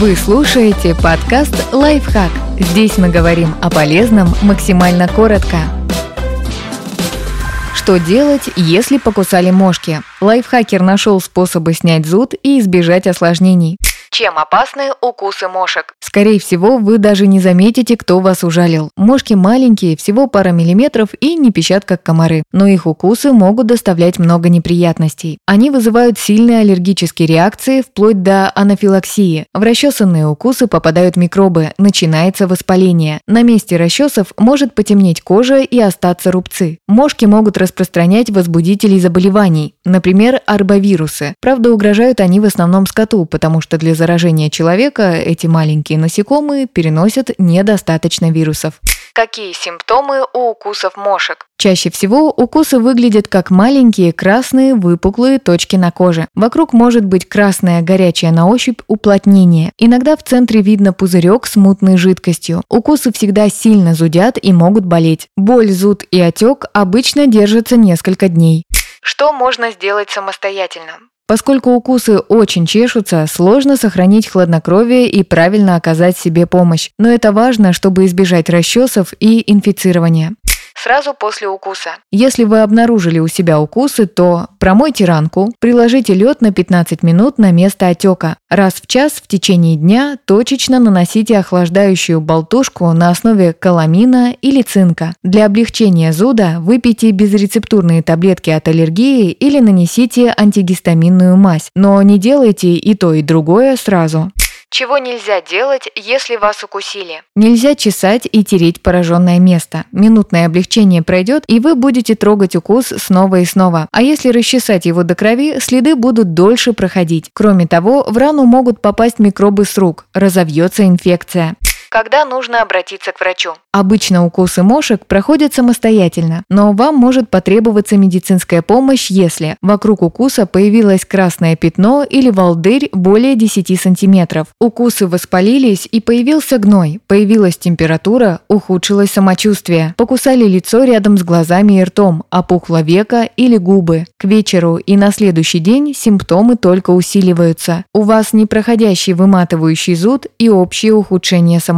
Вы слушаете подкаст «Лайфхак». Здесь мы говорим о полезном максимально коротко. Что делать, если покусали мошки? Лайфхакер нашел способы снять зуд и избежать осложнений. Чем опасны укусы мошек? Скорее всего, вы даже не заметите, кто вас ужалил. Мошки маленькие, всего пара миллиметров и не пищат как комары. Но их укусы могут доставлять много неприятностей. Они вызывают сильные аллергические реакции, вплоть до анафилаксии. В расчесанные укусы попадают микробы, начинается воспаление. На месте расчесов может потемнеть кожа и остаться рубцы. Мошки могут распространять возбудителей заболеваний, например, арбовирусы. Правда, угрожают они в основном скоту, потому что для заражения человека эти маленькие насекомые переносят недостаточно вирусов. Какие симптомы у укусов мошек? Чаще всего укусы выглядят как маленькие красные выпуклые точки на коже. Вокруг может быть красное горячее на ощупь уплотнение. Иногда в центре видно пузырек с мутной жидкостью. Укусы всегда сильно зудят и могут болеть. Боль, зуд и отек обычно держатся несколько дней. Что можно сделать самостоятельно? Поскольку укусы очень чешутся, сложно сохранить хладнокровие и правильно оказать себе помощь. Но это важно, чтобы избежать расчесов и инфицирования сразу после укуса. Если вы обнаружили у себя укусы, то промойте ранку, приложите лед на 15 минут на место отека. Раз в час в течение дня точечно наносите охлаждающую болтушку на основе каламина или цинка. Для облегчения зуда выпейте безрецептурные таблетки от аллергии или нанесите антигистаминную мазь, но не делайте и то, и другое сразу. Чего нельзя делать, если вас укусили? Нельзя чесать и тереть пораженное место. Минутное облегчение пройдет, и вы будете трогать укус снова и снова. А если расчесать его до крови, следы будут дольше проходить. Кроме того, в рану могут попасть микробы с рук, разовьется инфекция. Когда нужно обратиться к врачу? Обычно укусы мошек проходят самостоятельно, но вам может потребоваться медицинская помощь, если вокруг укуса появилось красное пятно или волдырь более 10 сантиметров. Укусы воспалились и появился гной, появилась температура, ухудшилось самочувствие. Покусали лицо рядом с глазами и ртом, опухло века или губы. К вечеру и на следующий день симптомы только усиливаются. У вас непроходящий выматывающий зуд и общее ухудшение самочувствия